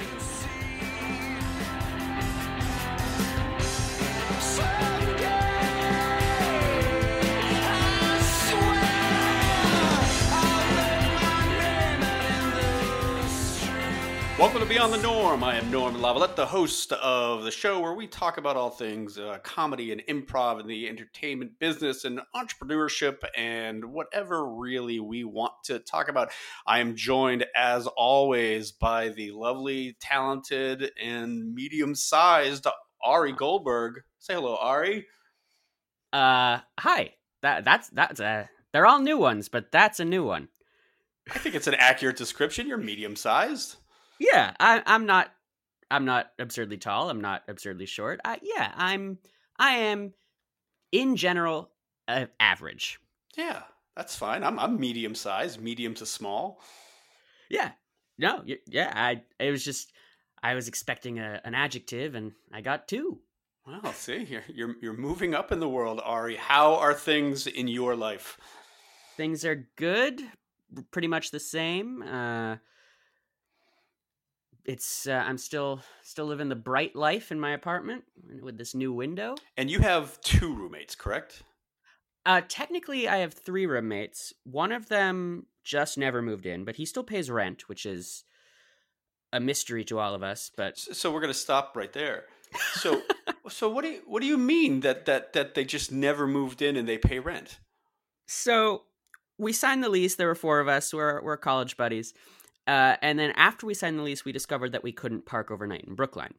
Welcome Beyond the Norm. I am Norm Laviolette, the host of the show where we talk about all things uh, comedy and improv and the entertainment business and entrepreneurship and whatever really we want to talk about. I am joined, as always, by the lovely, talented, and medium sized Ari Goldberg. Say hello, Ari. Uh, hi. That that's that's uh, they're all new ones, but that's a new one. I think it's an accurate description. You're medium sized. Yeah, I, I'm not. I'm not absurdly tall. I'm not absurdly short. I, yeah, I'm. I am, in general, uh, average. Yeah, that's fine. I'm I'm medium sized, medium to small. Yeah. No. Yeah. I. It was just. I was expecting a, an adjective, and I got two. Well, see, you're you're you're moving up in the world, Ari. How are things in your life? Things are good. Pretty much the same. Uh, it's uh, I'm still still living the bright life in my apartment with this new window. And you have two roommates, correct? Uh, technically, I have three roommates. One of them just never moved in, but he still pays rent, which is a mystery to all of us. But so we're gonna stop right there. So, so what do you what do you mean that that that they just never moved in and they pay rent? So we signed the lease. There were four of us. We're we're college buddies uh, and then after we signed the lease, we discovered that we couldn't park overnight in Brookline,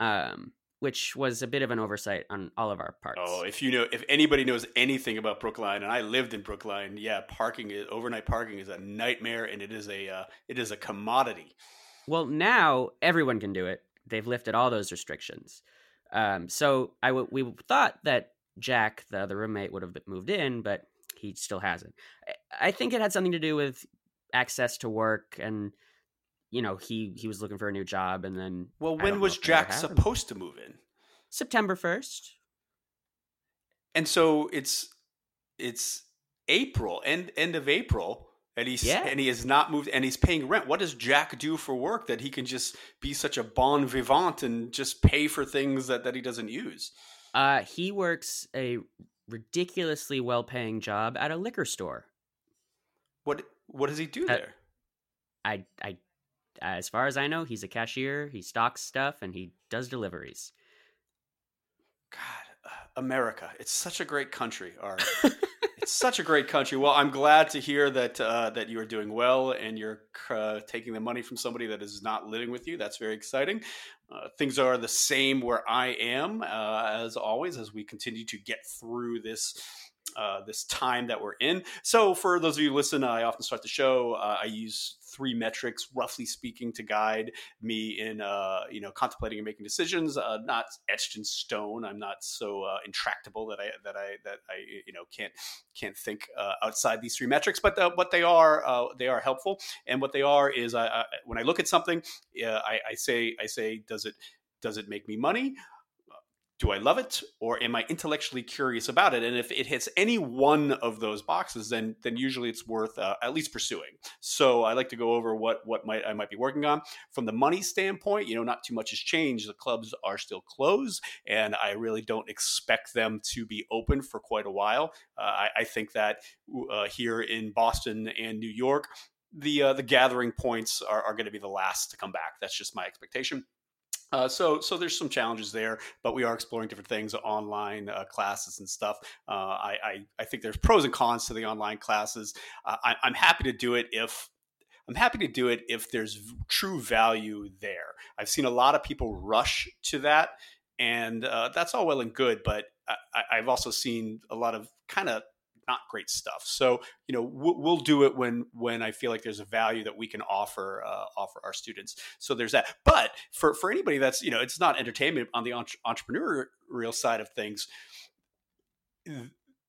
um, which was a bit of an oversight on all of our parts. Oh, if you know, if anybody knows anything about Brookline, and I lived in Brookline, yeah, parking is overnight parking is a nightmare, and it is a uh, it is a commodity. Well, now everyone can do it. They've lifted all those restrictions. Um, so I w- we thought that Jack, the other roommate, would have moved in, but he still hasn't. I think it had something to do with access to work and you know he he was looking for a new job and then well when was jack supposed to move in? September 1st and so it's it's april end end of april and he's yeah. and he has not moved and he's paying rent. What does jack do for work that he can just be such a bon vivant and just pay for things that that he doesn't use? Uh he works a ridiculously well paying job at a liquor store. What what does he do there? I, I, as far as I know, he's a cashier. He stocks stuff and he does deliveries. God, uh, America! It's such a great country. Art. it's such a great country. Well, I'm glad to hear that uh, that you are doing well and you're uh, taking the money from somebody that is not living with you. That's very exciting. Uh, things are the same where I am, uh, as always, as we continue to get through this uh, this time that we're in. So, for those of you who listen, I often start the show. Uh, I use three metrics, roughly speaking, to guide me in uh, you know contemplating and making decisions. Uh, not etched in stone. I'm not so uh, intractable that I that I that I you know can't can't think uh, outside these three metrics. But the, what they are uh, they are helpful, and what they are is I, I when I look at something, I, I say I say does it does it make me money? Do I love it or am I intellectually curious about it? And if it hits any one of those boxes, then then usually it's worth uh, at least pursuing. So I like to go over what what might I might be working on from the money standpoint. You know, not too much has changed. The clubs are still closed, and I really don't expect them to be open for quite a while. Uh, I, I, think that uh, here in Boston and New York, the uh, the gathering points are, are going to be the last to come back. That's just my expectation. Uh, so, so there's some challenges there, but we are exploring different things, online uh, classes and stuff. Uh, I, I, I, think there's pros and cons to the online classes. Uh, I, I'm happy to do it if I'm happy to do it if there's true value there. I've seen a lot of people rush to that, and uh, that's all well and good. But I, have also seen a lot of kind of not great stuff. So you know we'll, we'll, do it when when I feel like there's a value that we can offer uh, offer our students. So there's that. But for for anybody that's you know it's not entertainment on the entre- entrepreneurial side of things.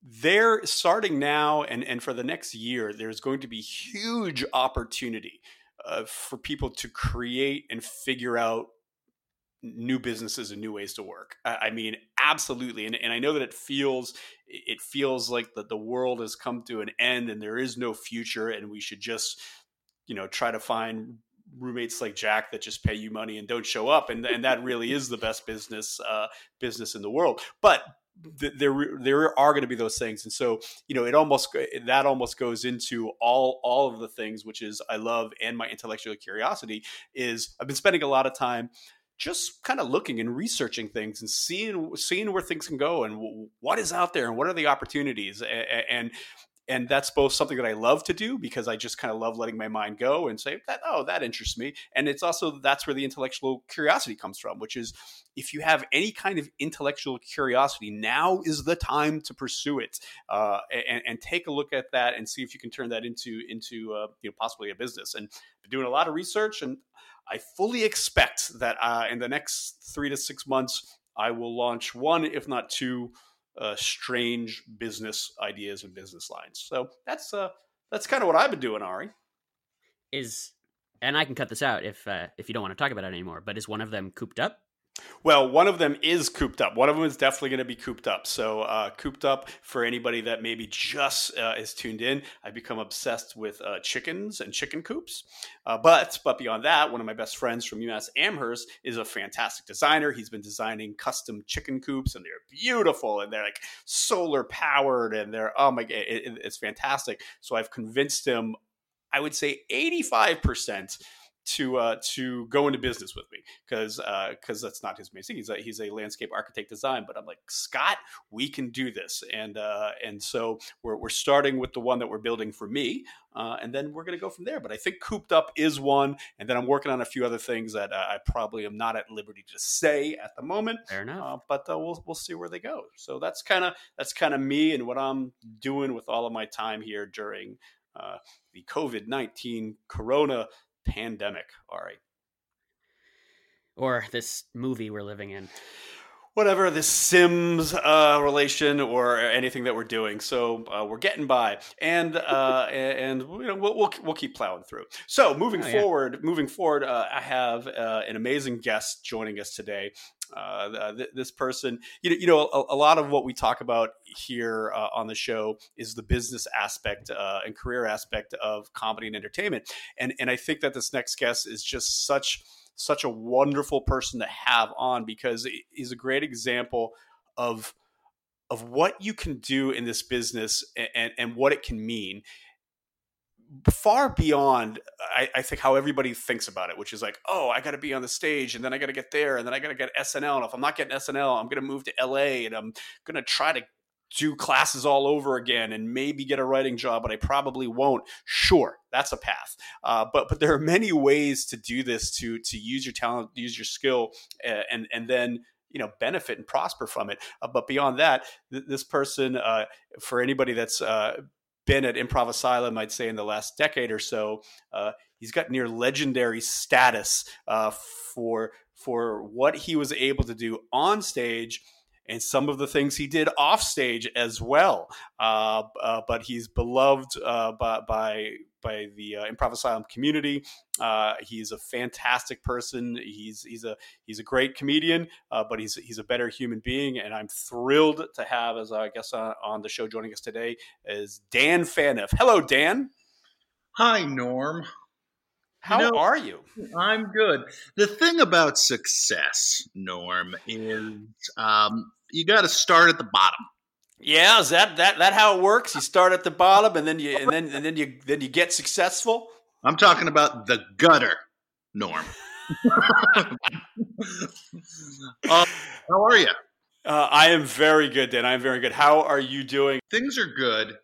They're starting now, and, and for the next year, there's going to be huge opportunity uh, for people to create and figure out new businesses and new ways to work. I, mean, absolutely. And, and I know that it feels it feels like that the world has come to an end and there is no future and we should just, you know, try to find roommates like Jack that just pay you money and don't show up, and and that really is the best business uh, business in the world. But there there are going to be those things and so you know it almost that almost goes into all all of the things which is i love and my intellectual curiosity is i've been spending a lot of time just kind of looking and researching things and seeing seeing where things can go and what is out there and what are the opportunities and, and and that's both something that I love to do because I just kind of love letting my mind go and say that oh that interests me. And it's also that's where the intellectual curiosity comes from which is if you have any kind of intellectual curiosity now is the time to pursue it uh, and, and, take a look at that and see if you can turn that into into uh, you know possibly a business. And doing a lot of research and I fully expect that uh, in the next three to six months I will launch one if not two uh, strange business ideas and business lines. So that's uh, that's kind of what I've been doing, Ari. Is and I can cut this out if uh, if you don't want to talk about it anymore. But is one of them cooped up? Well, one of them is cooped up. One of them is definitely going to be cooped up. So, uh, cooped up for anybody that maybe just uh, is tuned in. I've become obsessed with uh, chickens and chicken coops. Uh, but, but beyond that, one of my best friends from UMass Amherst is a fantastic designer. He's been designing custom chicken coops, and they're beautiful, and they're like solar powered, and they're oh my, it, it, it's fantastic. So, I've convinced him. I would say eighty five percent to uh, to go into business with me because because uh, that's not his main thing. He's a, he's a landscape architect design, but I'm like Scott, we can do this, and uh, and so we're we're starting with the one that we're building for me, uh, and then we're going to go from there. But I think cooped up is one, and then I'm working on a few other things that uh, I probably am not at liberty to say at the moment. Fair enough, uh, but uh, we'll we'll see where they go. So that's kind of that's kind of me and what I'm doing with all of my time here during. Uh, the COVID 19 corona pandemic, Ari? Or this movie we're living in. Whatever, this Sims uh, relation or anything that we're doing. So uh, we're getting by. And, uh, and, you know, we'll, we'll, we'll, keep plowing through. So moving oh, forward, yeah. moving forward, uh, I have uh, an amazing guest joining us today. Uh, th- this person, you know, you know, a, a, lot of what we talk about here uh, on the show is the business aspect uh, and career aspect of comedy and entertainment, and and I think that this next guest is just such such a wonderful person to have on because he's a great example of of what you can do in this business and, and, and what it can mean far beyond I, I, think how everybody thinks about it, which is like, oh, I got to be on the stage, and then I got to get there, and then I got to get SNL. And if I'm not getting SNL, I'm going to move to LA, and I'm going to try to do classes all over again, and maybe get a writing job, but I probably won't. Sure, that's a path, uh, but but there are many ways to do this to to use your talent, use your skill, and and then you know benefit and prosper from it uh, but beyond that th- this person uh, for anybody that's uh, been at Improv Asylum, I'd say, in the last decade or so. Uh, he's got near legendary status uh, for for what he was able to do on stage and some of the things he did off stage as well. Uh, uh, but he's beloved uh, by, by, by the uh, Improv Asylum community. Uh, he's a fantastic person. He's he's a he's a great comedian, uh, but he's he's a better human being. And I'm thrilled to have as I guess on the show joining us today is Dan Phaneuf. Hello, Dan. Hi, Norm. How you know, are you? I'm good. The thing about success, Norm, is um, you got to start at the bottom. Yeah, is that that that how it works? You start at the bottom, and then you and then and then you then you get successful. I'm talking about the gutter, Norm. uh, how are you? Uh, I am very good, Dan. I'm very good. How are you doing? Things are good.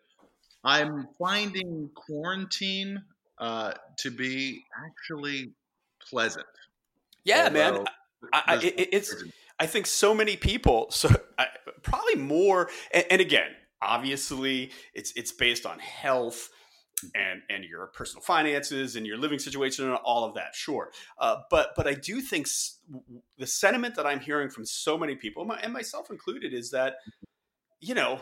I'm finding quarantine uh, to be actually pleasant. Yeah, man. I, I, it, it's. I think so many people, so I, probably more, and, and again, obviously, it's it's based on health and and your personal finances and your living situation and all of that sure uh, but but i do think s- the sentiment that i'm hearing from so many people and myself included is that you know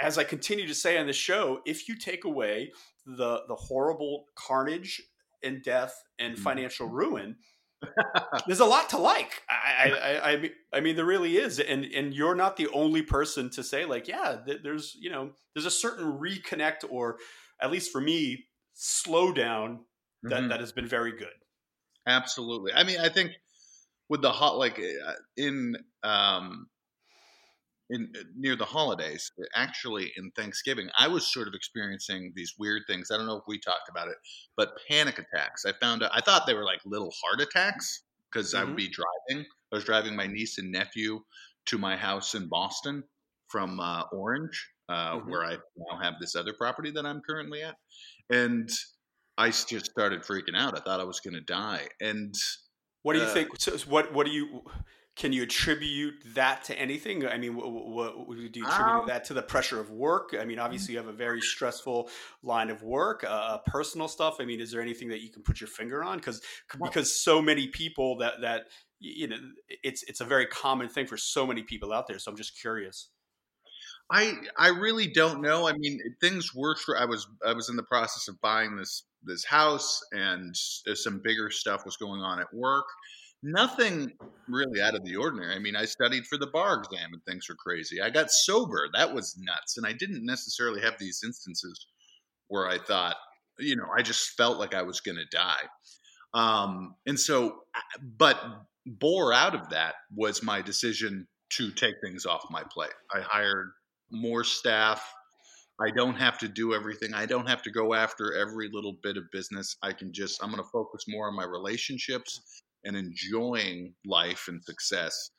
as i continue to say on the show if you take away the the horrible carnage and death and mm-hmm. financial ruin there's a lot to like. I, I, I, I, mean, there really is, and and you're not the only person to say like, yeah, there's you know, there's a certain reconnect, or at least for me, slow down that mm-hmm. that has been very good. absolutely. I mean, I think with the hot like uh, in um in uh, near the holidays, actually in Thanksgiving, I was sort of experiencing these weird things. I don't know if we talked about it, but panic attacks. I found out, I thought they were like little heart attacks because mm-hmm. I would be driving. I was driving my niece and nephew to my house in Boston from uh, Orange, uh, mm-hmm. where I now have this other property that I'm currently at, and I just started freaking out. I thought I was going to die. And what do you uh, think? So what what do you? Can you attribute that to anything? I mean, what, what, do you attribute um, that to the pressure of work? I mean, obviously you have a very stressful line of work, uh, uh personal stuff. I mean, is there anything that you can put your finger on? Because because so many people that that you know, it's it's a very common thing for so many people out there. So I'm just curious. I I really don't know. I mean, things were. I was I was in the process of buying this this house, and some bigger stuff was going on at work nothing really out of the ordinary. I mean, I studied for the bar exam and things were crazy. I got sober. That was nuts. And I didn't necessarily have these instances where I thought, you know, I just felt like I was going to die. Um, and so, but bore out of that was my decision to take things off my plate. I hired more staff. I don't have to do everything. I don't have to go after every little bit of business. I can just, I'm going to focus more on my relationships and enjoying life and success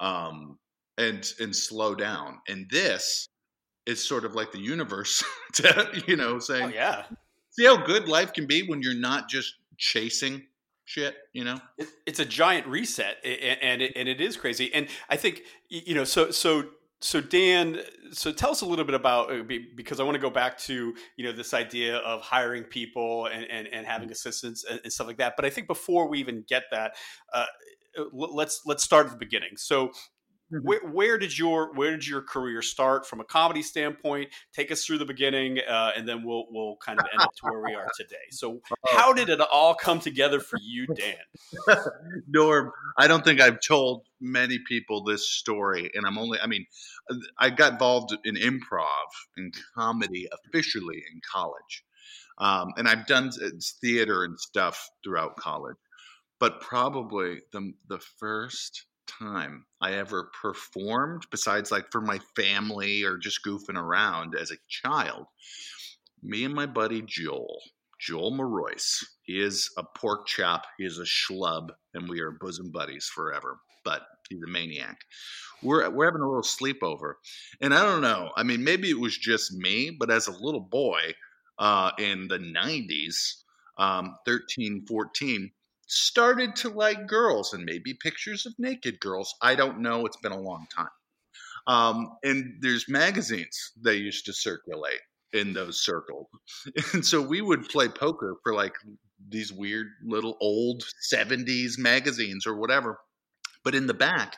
um, and and slow down. And this is sort of like the universe, to, you know, saying, oh, "Yeah, see how good life can be when you're not just chasing shit." You know, it, it's a giant reset, and it, and it is crazy. And I think you know, so so so Dan, so tell us a little bit about uh, because I want to go back to you know this idea of hiring people and and, and having assistants and, and, stuff like that. But I think before we even get that, uh, let's let's start at the beginning. So Mm-hmm. Where, where, did your where did your career start from a comedy standpoint? Take us through the beginning, uh, and then we'll we'll kind of end up to where we are today. So, oh. how did it all come together for you, Dan? Norm, I don't think I've told many people this story, and I'm only I mean, I got involved in improv and comedy officially in college, um, and I've done theater and stuff throughout college, but probably the the first time I ever performed, besides like for my family or just goofing around as a child, me and my buddy Joel, Joel Marois, he is a pork chop, he is a schlub, and we are bosom buddies forever. But he's a maniac. We're we're having a little sleepover, and I don't know. I mean, maybe it was just me, but as a little boy uh, in the '90s, um, 13, 14, started to like girls and maybe pictures of naked girls. I don't know. It's been a long time. Um, and there's magazines they used to circulate in those circles. And so we would play poker for like these weird little old 70s magazines or whatever. But in the back,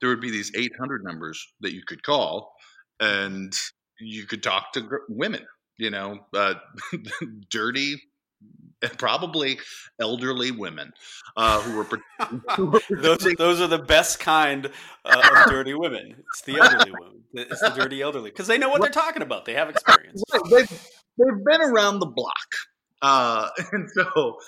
there would be these 800 numbers that you could call and you could talk to women, you know, uh, dirty probably elderly women uh, who were, those, those are the best kind uh, of dirty women. It's the elderly women. It's the dirty elderly because they know what they're talking about. They have experience. They've, they've been around the block, uh, and so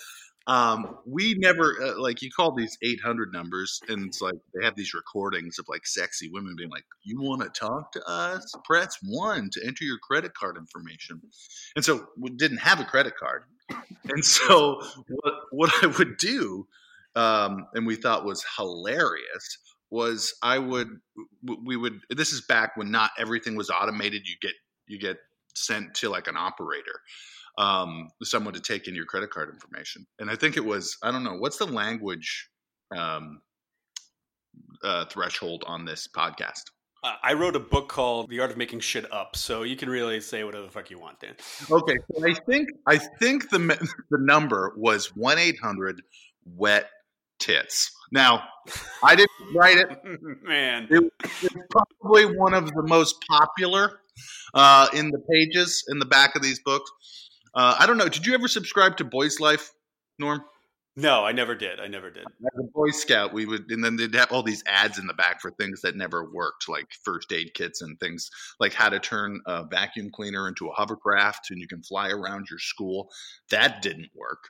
um, we never uh, like you call these 800 numbers, and it's like they have these recordings of like sexy women being like, "You want to talk to us? Press one to enter your credit card information." And so we didn't have a credit card, and so what what I would do, um, and we thought was hilarious, was I would we would this is back when not everything was automated. You get you get sent to like an operator um, someone to take in your credit card information. And I think it was I don't know what's the language um, uh, threshold on this podcast. Uh, I wrote a book called The Art of Making Shit Up, so you can really say whatever the fuck you want, Dan. Okay, so I think I think the the number was one eight hundred wet tits. Now, I didn't write it. Man, it, it's probably one of the most popular uh, in the pages in the back of these books. Uh, I don't know. Did you ever subscribe to Boys Life, Norm? No, I never did. I never did. As a Boy Scout, we would, and then they'd have all these ads in the back for things that never worked, like first aid kits and things like how to turn a vacuum cleaner into a hovercraft and you can fly around your school. That didn't work.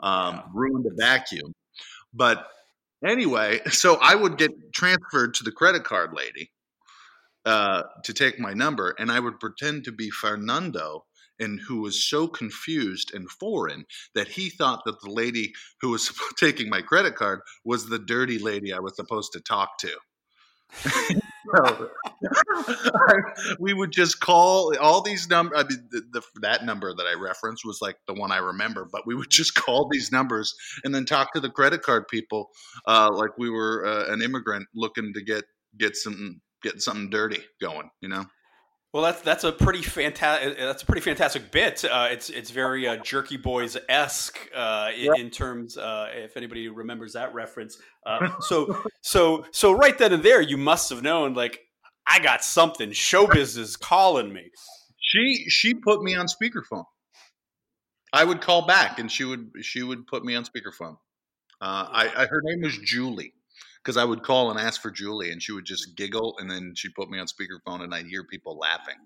Um, yeah. Ruined a vacuum. But anyway, so I would get transferred to the credit card lady uh, to take my number, and I would pretend to be Fernando, and who was so confused and foreign that he thought that the lady who was taking my credit card was the dirty lady I was supposed to talk to. we would just call all these numbers. I mean, the, the, that number that I referenced was like the one I remember, but we would just call these numbers and then talk to the credit card people uh, like we were uh, an immigrant looking to get get some get something dirty going. You know. Well, that's that's a pretty fantastic that's a pretty fantastic bit. Uh, it's it's very uh, Jerky Boys esque uh, in, in, terms. Uh, if anybody remembers that reference, uh, so so so right then and there, you must have known like I got something. Show business calling me. She she put me on speakerphone. I would call back, and she would she would put me on speakerphone. Uh, I, I her name was Julie because I would call and ask for Julie, and she would just giggle, and then she'd put me on speakerphone, and I'd hear people laughing.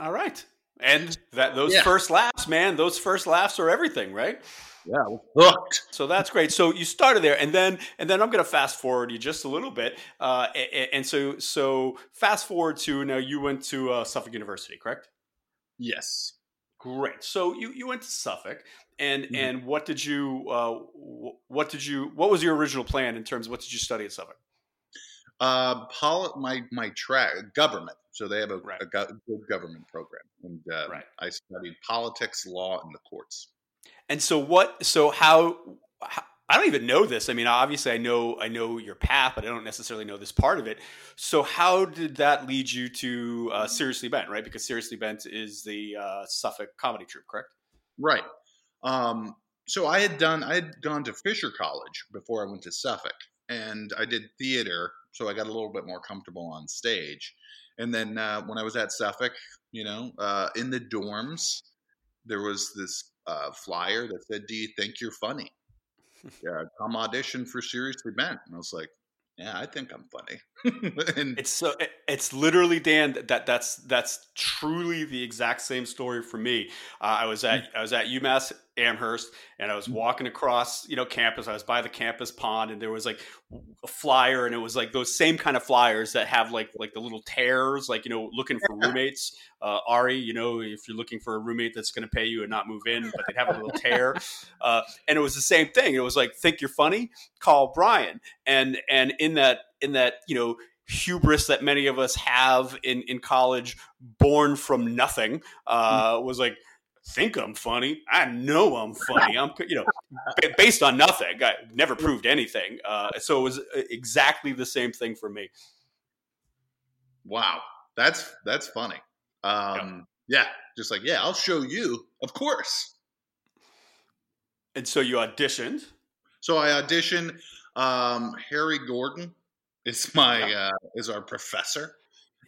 All right, and that those yeah. first laughs, man, those first laughs are everything, right? Yeah, hooked. So that's great. So you started there, and then and then I'm going to fast forward you just a little bit, uh, and, and, so so fast forward to now you went to uh, Suffolk University, correct? Yes. Great. So you you went to Suffolk, and mm-hmm. and what did you uh, what did you what was your original plan in terms of what did you study at Suffolk? Uh, poli- my my track government. So they have a, right. a go- good government program, and uh, right. I studied politics, law, and the courts. And so what? So how, how? I don't even know this. I mean, obviously, I know I know your path, but I don't necessarily know this part of it. So, how did that lead you to uh, Seriously Bent, right? Because Seriously Bent is the uh, Suffolk comedy troupe, correct? Right. Um, so I had done, I had gone to Fisher College before I went to Suffolk, and I did theater, so I got a little bit more comfortable on stage. And then uh, when I was at Suffolk, you know, uh, in the dorms, there was this uh, flyer that said, "Do you think you're funny? yeah, come audition for Seriously Bent." And I was like, yeah, I think I'm funny. and it's so it's literally Dan that that's that's truly the exact same story for me. Uh, I was at I was at UMass Amherst and I was mm-hmm. walking across, you know, campus. I was by the campus pond and there was like a flyer and it was like those same kind of flyers that have like like the little tears, like, you know, looking for roommates. Uh, Ari, you know, if you're looking for a roommate that's going to pay you and not move in, but they'd have a little tear. Uh, and it was the same thing. It was like, think you're funny, call Brian. And and in that in that, you know, hubris that many of us have in in college, born from nothing, uh, was like, think I'm funny. I know I'm funny. I'm, you know, based on nothing. I never proved anything. Uh, so it was uh, exactly the same thing for me. Wow, that's that's funny. Um, yeah. yeah, just like yeah, I'll show you. Of course. And so you auditioned. So I auditioned. Um, Harry Gordon is my yeah. uh, is our professor.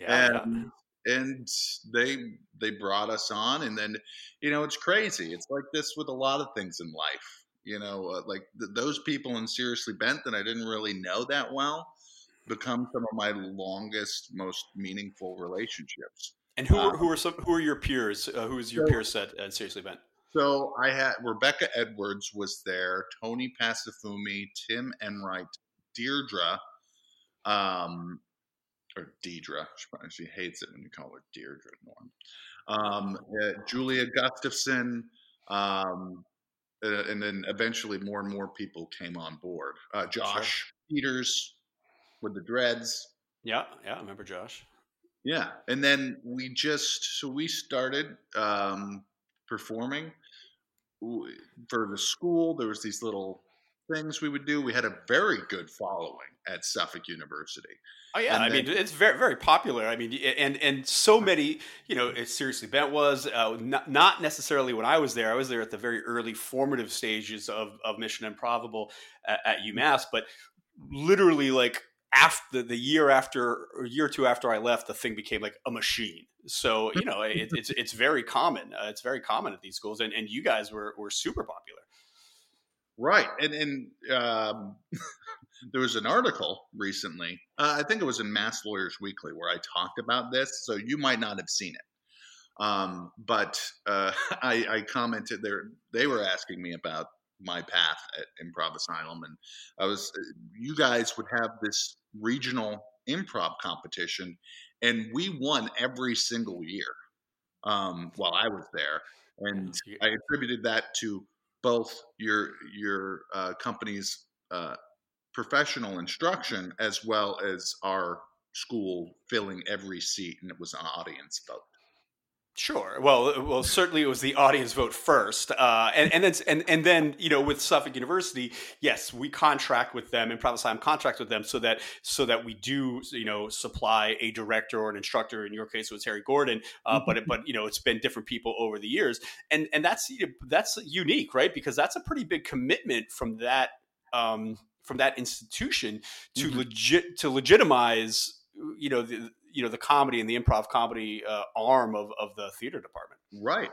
Yeah, and and they they brought us on and then you know it's crazy. It's like this with a lot of things in life you know uh, like th- those people in seriously bent that i didn't really know that well become some of my longest most meaningful relationships. And who are, um, who are some who are your peers uh, who is your so, peer set at seriously bent? So i had rebecca edwards was there tony pasifumi tim enright deirdre um, or Deidre. She, she hates it when you call her Deirdre Norm. Um, uh, Julia Gustafson, um, uh, and then eventually more and more people came on board. Uh, Josh sure. Peters with the dreads. Yeah, yeah, I remember Josh. Yeah, and then we just so we started um, performing for the school. There was these little things we would do. We had a very good following at Suffolk University. Oh yeah, and I then, mean it's very very popular. I mean, and and so many, you know, it seriously Bent was uh, not, not necessarily when I was there. I was there at the very early formative stages of of Mission Improbable at, at UMass, but literally like after the year after or year or two after I left, the thing became like a machine. So you know, it, it's it's very common. Uh, it's very common at these schools, and, and you guys were were super popular. Right, and and um, there was an article recently. Uh, I think it was in Mass Lawyers Weekly where I talked about this. So you might not have seen it, um, but uh, I, I, commented there. They were asking me about my path at Improv Asylum, and I was uh, you guys would have this regional improv competition, and we won every single year um, while I was there, and I attributed that to both your your uh, company's uh, professional instruction as well as our school filling every seat, and it was an audience vote. Sure. Well, uh, well, certainly it was the audience vote first, uh, and and then and and then you know with Suffolk University, yes, we contract with them, Improv Asylum contract with them, so that so that we do you know supply a director or an instructor. In your case, it was Harry Gordon, uh, but but you know it's been different people over the years, and and that's that's unique, right? Because that's a pretty big commitment from that um, from that institution to mm-hmm. legit to legitimize you know the, you know the comedy and the improv comedy uh, arm of, of the theater department. Right.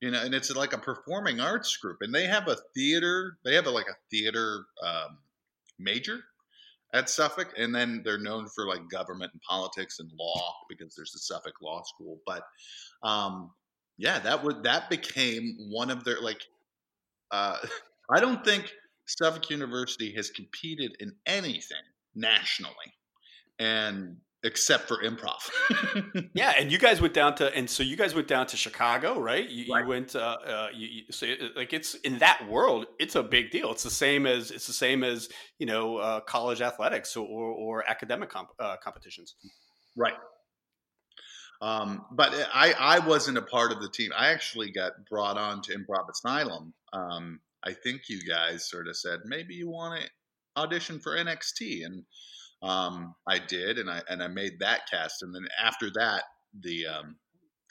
You know and it's like a performing arts group and they have a theater they have a, like a theater um, major at suffolk and then they're known for like government and politics and law because there's the suffolk law school but um, yeah that would that became one of their like uh, i don't think suffolk university has competed in anything nationally and except for improv. yeah, and you guys went down to, and so you guys went down to Chicago, right? You, right. you went, uh, uh, you, you, so it, like it's in that world, it's a big deal. It's the same as it's the same as you know uh, college athletics or, or academic comp, uh, competitions. Right. Um, but I, I wasn't a part of the team. I actually got brought on to Improv Asylum. Um, I think you guys sort of said maybe you want to audition for NXT, and um, I did, and I and I made that cast, and then after that, the um,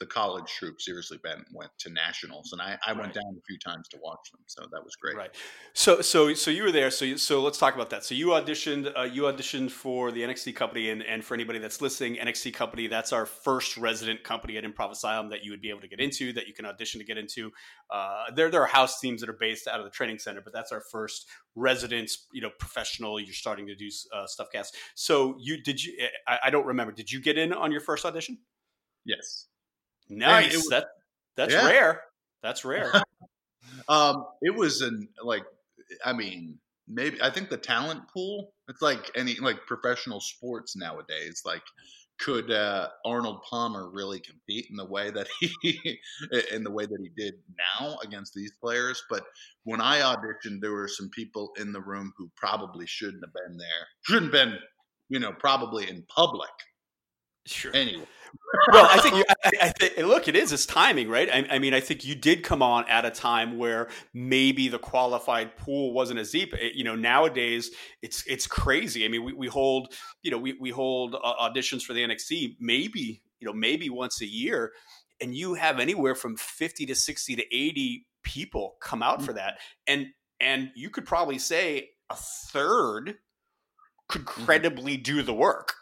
the college troupe seriously bent went to nationals and i, I right. went down a few times to watch them so that was great. Right. So so so you were there so you, so let's talk about that. So you auditioned uh, you auditioned for the nxt company and, and for anybody that's listening nxt company that's our first resident company at improv asylum that you would be able to get into that you can audition to get into. Uh, there there are house teams that are based out of the training center but that's our first resident you know professional you're starting to do uh, stuff cast. So you did you I, I don't remember did you get in on your first audition? Yes Nice. Was, that that's yeah. rare. That's rare. um, it was an like, I mean, maybe I think the talent pool. It's like any like professional sports nowadays. Like, could uh, Arnold Palmer really compete in the way that he in the way that he did now against these players? But when I auditioned, there were some people in the room who probably shouldn't have been there. Shouldn't have been, you know, probably in public. Sure. Anyway well, I think you, I, I think look, it is it's timing, right? I, I, mean, I think you did come on at a time where maybe the qualified pool wasn't as deep. It, you know, nowadays it's it's crazy. I mean, we, we hold you know we we hold uh, auditions for the NXT maybe you know maybe once a year, and you have anywhere from fifty to sixty to eighty people come out mm-hmm. for that, and and you could probably say a third could mm-hmm. credibly mm-hmm. do the work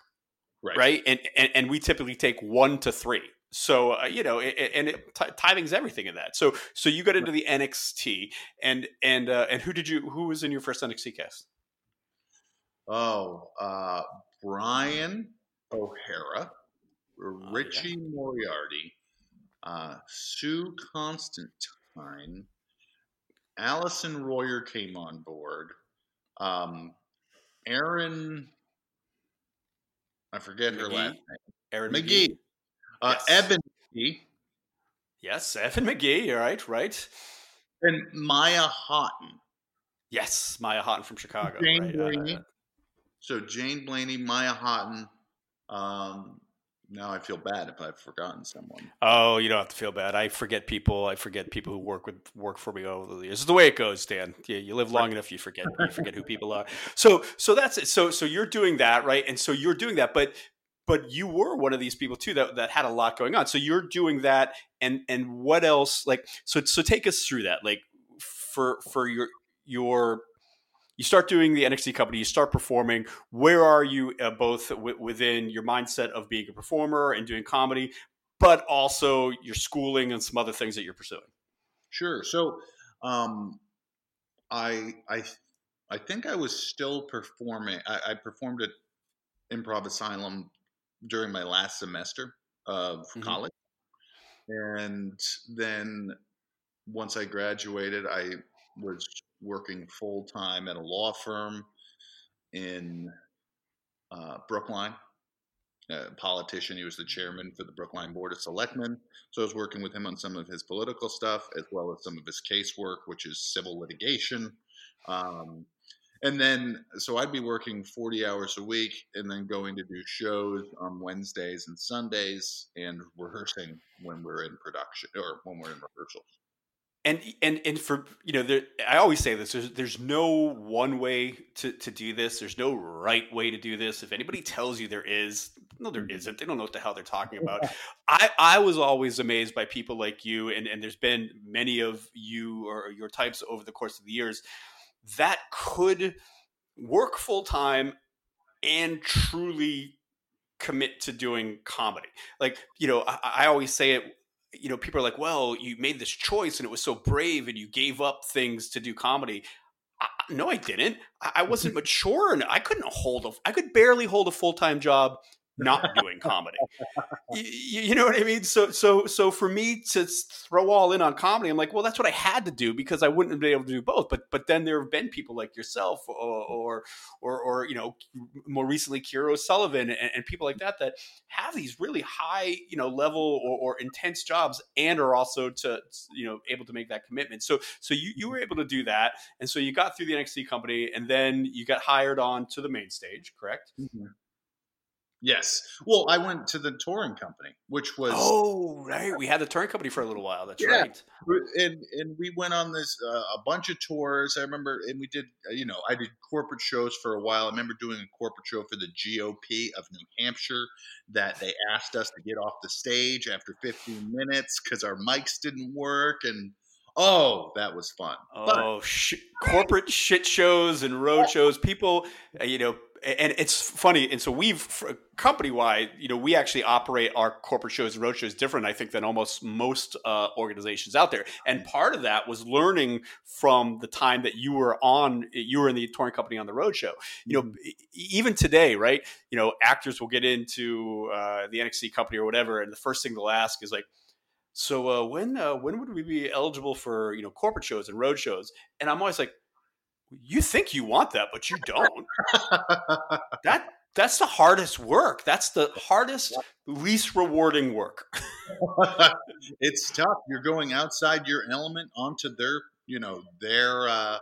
right? right? And, and and we typically take one to three. So uh, you know, it, and it, t- timing's everything in that. So so you got into the NXT, and and uh, and who did you? Who was in your first NXT cast? Oh, uh, Brian O'Hara, oh, Richie yeah. Moriarty, uh, Sue Constantine, Allison Royer came on board. Um, Aaron I forget McGee. her last name. Aaron McGee. McGee. Uh, yes. Evan McGee. Yes, Evan McGee. All right, right. And Maya Houghton. Yes, Maya Houghton from Chicago. Jane right. Blaney. Uh, so Jane Blaney, Maya Houghton. Um, now I feel bad if I've forgotten someone. Oh, you don't have to feel bad. I forget people. I forget people who work with work for me over the years. It's the way it goes, Dan. Yeah, you live long enough, you forget you forget who people are. So so that's it. So so you're doing that, right? And so you're doing that, but but you were one of these people too that, that had a lot going on. So you're doing that, and and what else? Like so so take us through that. Like for for your your you start doing the NXT company, you start performing. Where are you uh, both w- within your mindset of being a performer and doing comedy, but also your schooling and some other things that you're pursuing? Sure. So, um, I I I think I was still performing. I, I, performed at Improv Asylum during my last semester of mm-hmm. college, and then once I graduated, I was working full time at a law firm in uh, Brookline. A politician, he was the chairman for the Brookline Board of Selectmen. So I was working with him on some of his political stuff as well as some of his casework, which is civil litigation. Um, and then, so I'd be working 40 hours a week and then going to do shows on Wednesdays and Sundays and rehearsing when we're in production or when we're in rehearsals and and and for you know there, i always say this there's, there's no one way to, to do this. There's no right way to do this. If anybody tells you there is no there mm-hmm. isn't. They don't know what the hell they're talking about. I i was always amazed by people like you and and there's been many of you or your types over the course of the years that could work full time and truly commit to doing comedy. Like you know I, I always say it you know, people are like, well, you made this choice and it was so brave and you gave up things to do comedy. I, no, I didn't. I, I wasn't mature and I couldn't hold a, I could barely hold a full time job not doing comedy. you, you, know what I mean? So so so for me to throw all in on comedy, I'm like, well, that's what I had to do because I wouldn't have been able to do both. But but then there have been people like yourself, or or or, or you know, more recently, Kira O'Sullivan, and, and, people like that that have these really high you know level or, or intense jobs and are also to you know able to make that commitment. So so you you were able to do that, and so you got through the NXT company, and then you got hired on to the main stage, correct? Mm-hmm. Yes. Well, I went to the touring company, which was oh right. We had the touring company for a little while. That's yeah. right. And and we went on this uh, a bunch of tours. I remember, and we did. Uh, you know, I did corporate shows for a while. I remember doing a corporate show for the GOP of New Hampshire that they asked us to get off the stage after 15 minutes because our mics didn't work and. Oh, that was fun. Oh, sh- corporate shit shows and road shows. People, uh, you know, and it's funny. And so we've company wide, you know, we actually operate our corporate shows and road shows different, I think, than almost most uh, organizations out there. And part of that was learning from the time that you were on, you were in the touring company on the road show. You know, mm-hmm. even today, right? You know, actors will get into uh, the NXT company or whatever, and the first thing they'll ask is like, so uh, when uh, when would we be eligible for you know corporate shows and road shows? And I'm always like, you think you want that, but you don't. that that's the hardest work. That's the hardest, least rewarding work. it's tough. You're going outside your element onto their, you know, their uh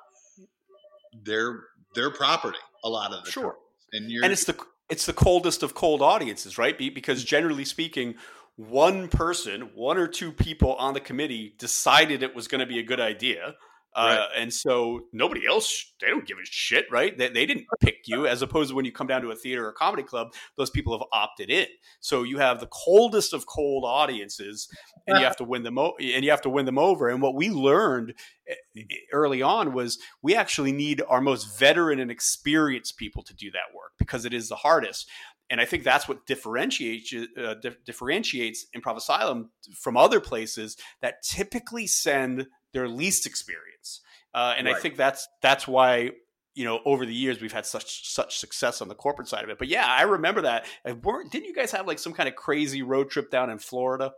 their their property a lot of the sure. Time. And you're And it's the it's the coldest of cold audiences, right? Because generally speaking, one person, one or two people on the committee decided it was going to be a good idea Right. Uh, and so nobody else, they don't give a shit, right? They, they didn't pick you, as opposed to when you come down to a theater or a comedy club, those people have opted in. So you have the coldest of cold audiences, and you have to win them, o- and you have to win them over. And what we learned eh, eh, early on was we actually need our most veteran and experienced people to do that work because it is the hardest and I think that's what differentiates uh, differentiates Improv Asylum from other places that typically send their least experience. Uh, and right. I think that's that's why you know over the years we've had such such success on the corporate side of it. But yeah, I remember that. Didn't you guys have like some kind of crazy road trip down in Florida?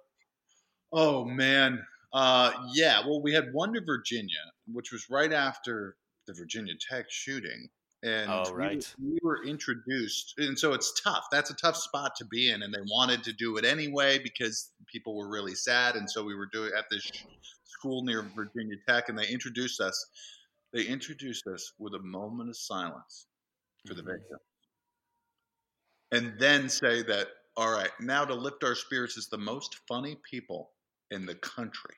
Oh man, uh, yeah. Well, we had one to Virginia, which was right after the Virginia Tech shooting and oh, right. we, we, were introduced and so it's tough that's a tough spot to be in and they wanted to do it anyway because people were really sad and so we were doing at this school near virginia tech and they introduced us they introduced us with a moment of silence for the mm-hmm. victim and then say that all right now to lift our spirits is the most funny people in the country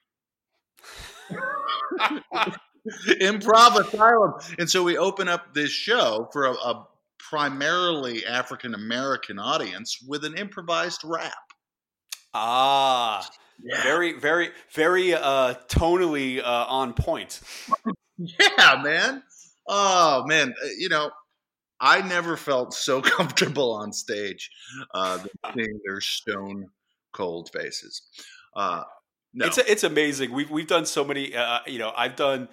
Improv Asylum. And so we open up this show for a, a primarily African American audience with an improvised rap. Ah, yeah. very, very, very uh, tonally uh, on point. yeah, man. Oh man, uh, you know, I never felt so comfortable on stage uh, seeing their stone cold faces. Uh, no. It's it's amazing. We've we've done so many. Uh, you know, I've done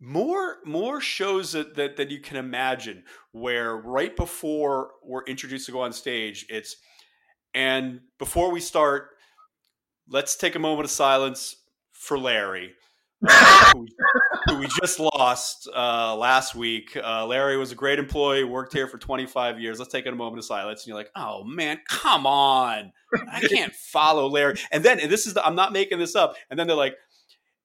more more shows that, that that you can imagine where right before we're introduced to go on stage it's and before we start let's take a moment of silence for larry who, who we just lost uh, last week. Uh, Larry was a great employee, worked here for 25 years. Let's take a moment of silence. And you're like, oh man, come on. I can't follow Larry. And then, and this is the, I'm not making this up. And then they're like,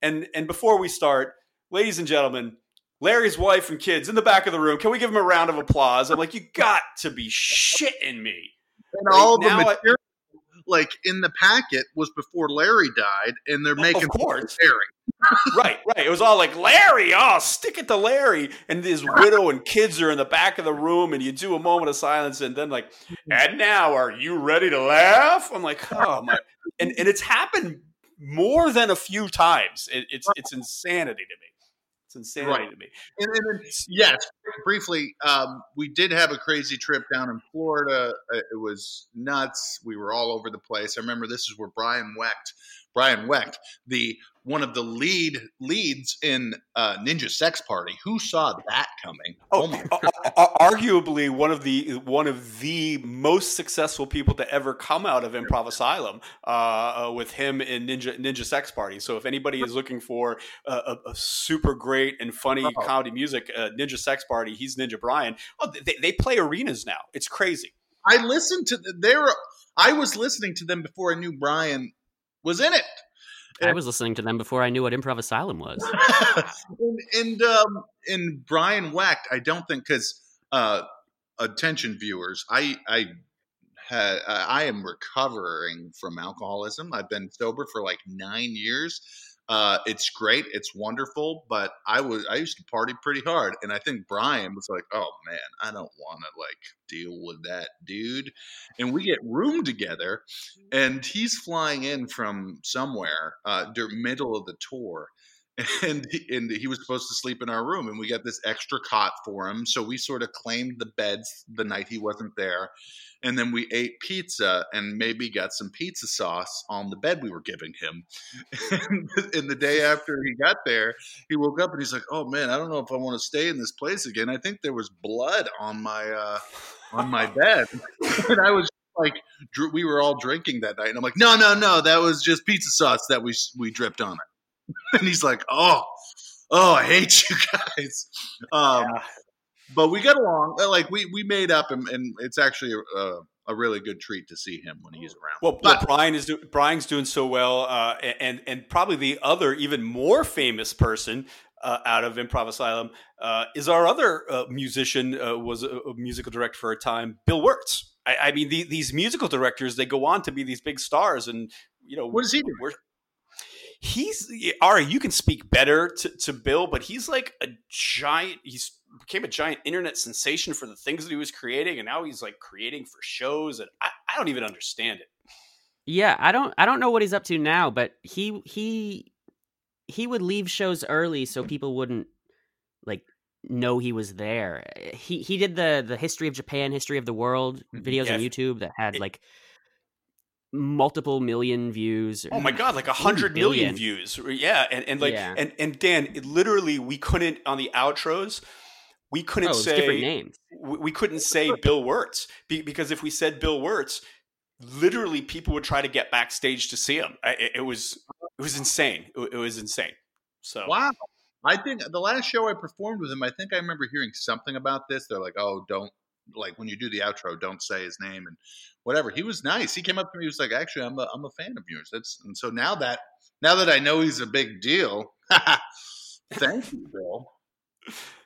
and and before we start, ladies and gentlemen, Larry's wife and kids in the back of the room. Can we give him a round of applause? I'm like, you got to be shitting me. And all the material, I, like in the packet, was before Larry died, and they're making of course. Larry. right, right. It was all like Larry. Oh, stick it to Larry. And his widow and kids are in the back of the room, and you do a moment of silence, and then like, mm-hmm. and now, are you ready to laugh? I'm like, oh my, and and it's happened more than a few times. It, it's it's insanity to me. It's insanity right. to me. And, and, yes, briefly, um, we did have a crazy trip down in Florida. It was nuts. We were all over the place. I remember this is where Brian Wecht, Brian Wecht, the one of the lead leads in uh, Ninja Sex Party. Who saw that coming? Oh, oh arguably one of the one of the most successful people to ever come out of Improv Asylum uh, uh, with him in Ninja Ninja Sex Party. So if anybody is looking for a, a, super great and funny oh. comedy music, uh, Ninja Sex Party, he's Ninja Brian. Oh, they, they play arenas now. It's crazy. I listened to their. I was listening to them before I knew Brian was in it. I was listening to them before I knew what Improv Asylum was. and and, um, and Brian Wecht, I don't think because uh, attention viewers, I I had I am recovering from alcoholism. I've been sober for like nine years. Uh, it's great, it's wonderful, but I was I used to party pretty hard, and I think Brian was like, "Oh man, I don't want to like deal with that dude." And we get room together, and he's flying in from somewhere uh, during middle of the tour, and and he was supposed to sleep in our room, and we got this extra cot for him, so we sort of claimed the beds the night he wasn't there, and then we ate pizza and maybe got some pizza sauce on the bed we were giving him. and the day after he got there, he woke up and he's like, "Oh man, I don't know if I want to stay in this place again. I think there was blood on my uh, on my bed." and I was like, we were all drinking that night, and I'm like, "No, no, no, that was just pizza sauce that we we dripped on it." and he's like, "Oh." Oh, I hate you guys. Um, yeah but we got along. Uh, like we we made up, and, and it's actually a, a, really good treat to see him when he's around. Well, but, well Brian is do, Brian's doing so well, uh, and and probably the other even more famous person. Uh, out of Improv Asylum uh, is our other uh, musician uh, was a, a, musical director for a time, Bill Wurtz. I, I mean, the, these musical directors they go on to be these big stars, and you know what does he do? He's Ari. You can speak better to, to Bill, but he's like a giant. He's became a giant internet sensation for the things that he was creating, and now he's like creating for shows, and I, I don't even understand it. Yeah, I don't I don't know what he's up to now, but he he he would leave shows early so people wouldn't like know he was there. He he did the the history of Japan, history of the world mm-hmm. videos yeah. on YouTube that had like multiple million views. Oh my god, like a hundred million views. Yeah, and, and like yeah. and and Dan, literally we couldn't on the outros we couldn't oh, say different names. We couldn't say Bill Wurtz because if we said Bill Wurtz, literally people would try to get backstage to see him. It, it was it was insane. It, was insane. So wow. I think the last show I performed with him, I think I remember hearing something about this. They're like, "Oh, don't like when you do the outro, don't say his name and whatever." He was nice. He came up to me. He was like, "Actually, I'm a, I'm a fan of yours." That's and so now that now that I know he's a big deal, thank you, Bill.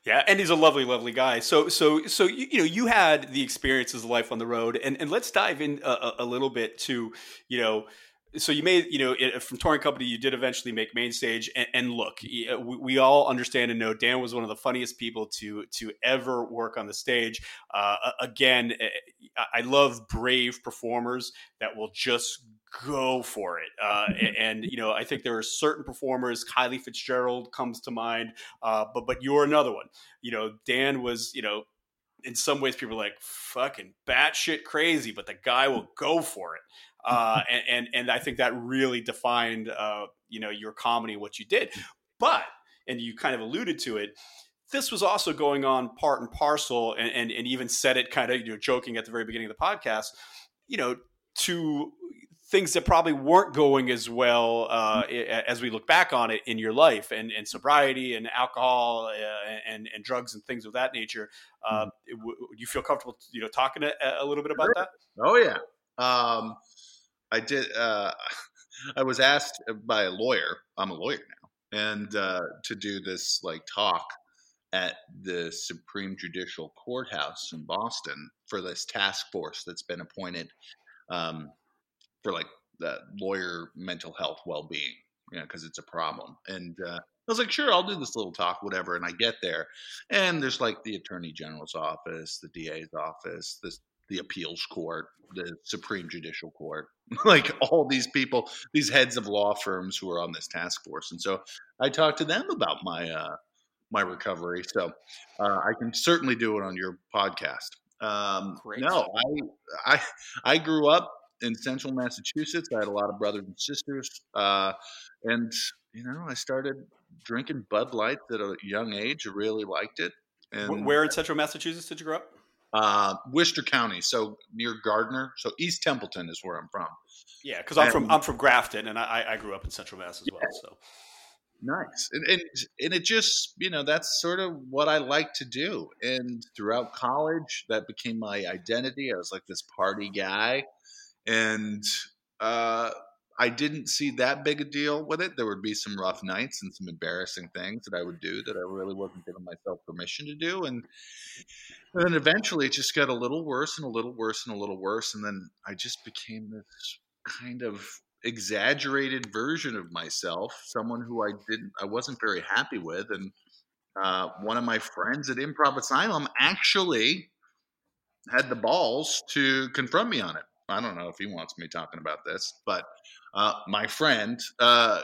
Yeah, and he's a lovely, lovely guy. So, so, so you, you know, you had the experiences of life on the road, and and let's dive in a, a little bit to, you know, so you made you know it, from touring company you did eventually make main stage and, and look we, we, all understand and know dan was one of the funniest people to to ever work on the stage uh, again eh, i love brave performers that will just go for it. Uh, and you know, I think there are certain performers. Kylie Fitzgerald comes to mind, uh, but but you're another one. You know, Dan was you know. In some ways, people are like fucking batshit crazy, but the guy will go for it. Uh, and, and, and I think that really defined, uh, you know, your comedy, what you did. But and you kind of alluded to it. This was also going on part and parcel, and, and, and even said it kind of you know joking at the very beginning of the podcast. You know, to things that probably weren't going as well uh, as we look back on it in your life and, and sobriety and alcohol uh, and, and drugs and things of that nature. Uh, mm-hmm. you feel comfortable, you know, talking a, a little bit about that? Oh yeah. Um, I did. Uh, I was asked by a lawyer. I'm a lawyer now, and uh, to do this like talk at the Supreme Judicial Courthouse in Boston for this task force that's been appointed um, for like the lawyer mental health well being, you know, because it's a problem. And uh, I was like, sure, I'll do this little talk, whatever. And I get there, and there's like the Attorney General's office, the DA's office, this the appeals court, the Supreme Judicial Court, like all these people, these heads of law firms who are on this task force. And so I talked to them about my uh, my recovery. So uh, I can certainly do it on your podcast. Um. No, I, I I grew up in central Massachusetts. I had a lot of brothers and sisters, uh, and you know, I started drinking Bud Light at a young age. I really liked it. And where in central Massachusetts did you grow up? Uh, Worcester County, so near Gardner. So East Templeton is where I'm from. Yeah, because I'm and, from I'm from Grafton, and I, I grew up in Central Mass as yeah. well. So nice, and, and and it just you know that's sort of what I like to do. And throughout college, that became my identity. I was like this party guy, and uh, I didn't see that big a deal with it. There would be some rough nights and some embarrassing things that I would do that I really wasn't giving myself permission to do, and, and then eventually it just got a little worse and a little worse and a little worse, and then I just became this kind of exaggerated version of myself, someone who I didn't, I wasn't very happy with, and uh, one of my friends at Improv Asylum actually had the balls to confront me on it. I don't know if he wants me talking about this, but uh, my friend uh,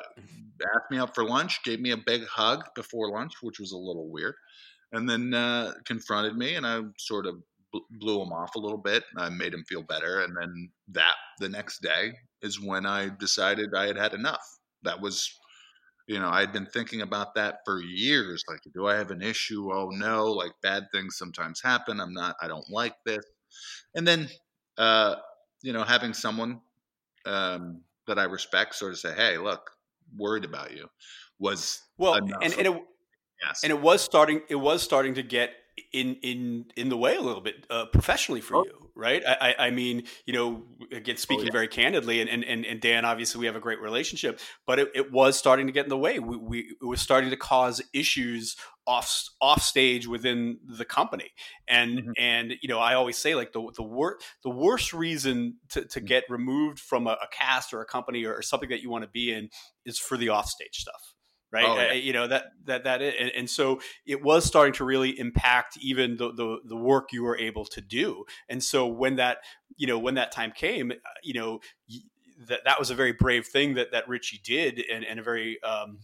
asked me out for lunch, gave me a big hug before lunch, which was a little weird, and then uh, confronted me, and I sort of blew him off a little bit. I made him feel better, and then that the next day is when I decided I had had enough. That was, you know, I had been thinking about that for years. Like, do I have an issue? Oh no! Like bad things sometimes happen. I'm not. I don't like this. And then uh, you know, having someone um, that I respect sort of say, "Hey, look, worried about you," was well, and, and it yes. and it was starting. It was starting to get in in in the way a little bit uh, professionally for oh. you, right? I, I mean, you know, again, speaking oh, yeah. very candidly, and, and and Dan, obviously, we have a great relationship, but it, it was starting to get in the way. We, we it was starting to cause issues off off stage within the company, and mm-hmm. and you know, I always say like the the worst the worst reason to, to mm-hmm. get removed from a, a cast or a company or, or something that you want to be in is for the off stage stuff right? Oh, yeah. you know that that that and, and, so it was starting to really impact even the, the, the work you were able to do. And so when that you know when that time came, uh, you know that that was a very brave thing that that Richie did, and, and a very um,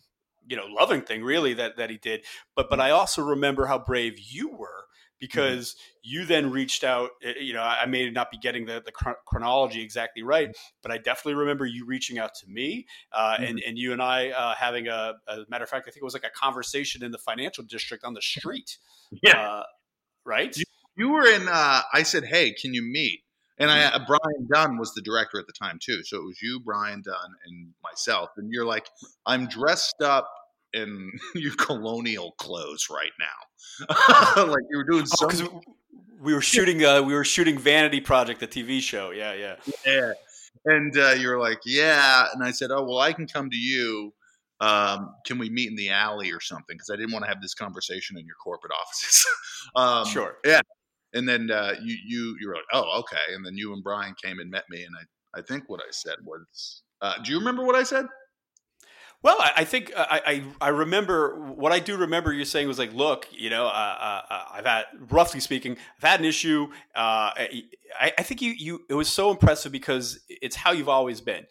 you know loving thing really that that he did. But but mm. I also remember how brave you were. Because mm-hmm. you then reached out. Eh, you know, I may not be getting the, the chronology exactly right, mm-hmm. but I definitely remember you reaching out to me uh, mm-hmm. and, and you and I uh, having a, a, matter of fact, I think it was like a conversation in the financial district on the street. Yeah. Uh, right. You, you, were in, uh, I said, Hey, can you meet? And I, mm-hmm. uh, Brian Dunn was the director at the time too. So it was you, Brian Dunn, and myself. And you're like, I'm dressed up in your colonial clothes right now. like you were doing oh, something. We were shooting. Uh, we were shooting Vanity Project, the TV show. Yeah, yeah, yeah. And uh, you were like, "Yeah," and I said, "Oh, well, I can come to you. Um, can we meet in the alley or something?" Because I didn't want to have this conversation in your corporate offices. um, sure. Yeah. And then uh, you you you were like, "Oh, okay." And then you and Brian came and met me, and I I think what I said was, uh, "Do you remember what I said?" Well, I, I think uh, I, I, I remember what I do remember you saying was like, look, you know, uh, uh, uh, I've had roughly speaking, I've had an issue. Uh, I, I think you you it was so impressive because it's how you've always been.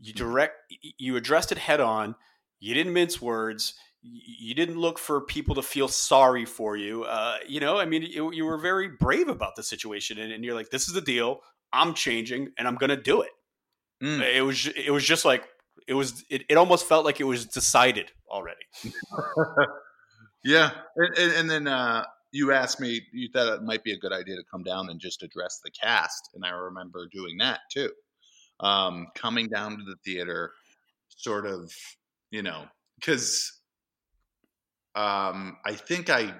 You mm-hmm. direct, you addressed it head on. You didn't mince words. You didn't look for people to feel sorry for you. Uh, you know, I mean, you, you, were very brave about the situation, and, and, you're like, "This is the deal. I'm changing, and I'm going to do it." Mm. It was it was just like it was it, it almost felt like it was decided already. yeah, and, and then uh, you asked me, you thought it might be a good idea to come down and just address the cast, and I remember doing that too. um, coming down to the theater, sort of, you know, because um, I think I,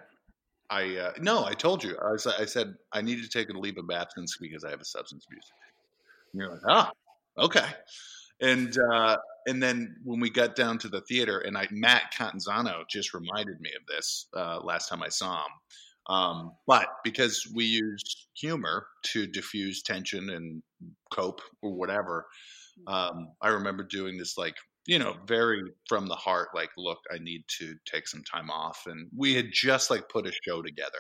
I uh, no, I told you, I, was, I said I needed to take a leave of absence because I have a substance abuse. And you're like, oh, okay. And uh, and then when we got down to the theater, and I Matt Catanzano just reminded me of this uh, last time I saw him. Um, but because we use humor to diffuse tension and cope or whatever, um, I remember doing this like you know very from the heart like look i need to take some time off. And we had just like put a show together.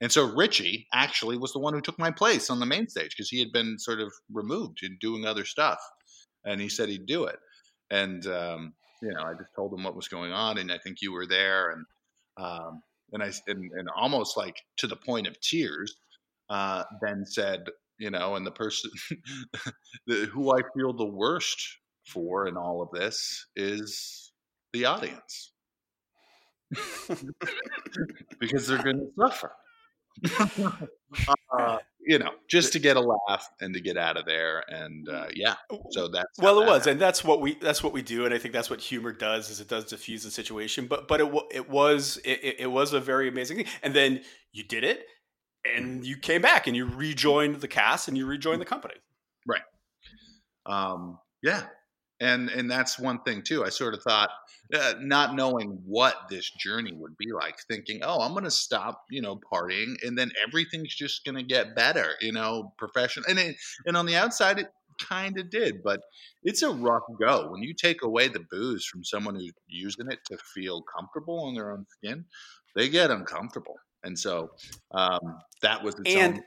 And so richie actually was the one who took my place on the main stage because he had been sort of removed and doing other stuff and he said he'd do it and um, you know i just told him what was going on and i think you were there and um, and i and, and almost like to the point of tears uh, then said you know and the person who i feel the worst for in all of this is the audience because they're going to suffer. uh, you know, just to get a laugh and to get out of there, and uh, yeah. So that's well, it that was, happened. and that's what we that's what we do, and I think that's what humor does is it does diffuse the situation. But but it it was it, it was a very amazing thing, and then you did it, and you came back and you rejoined the cast and you rejoined the company. Right. Um, yeah, and and that's one thing too i sort of thought uh, not knowing what this journey would be like thinking oh i'm going to stop you know partying and then everything's just going to get better you know professional and it, and on the outside it kind of did but it's a rough go. When you take away the booze from someone who's using it to feel comfortable on their own skin they get uncomfortable and so um, that was and own-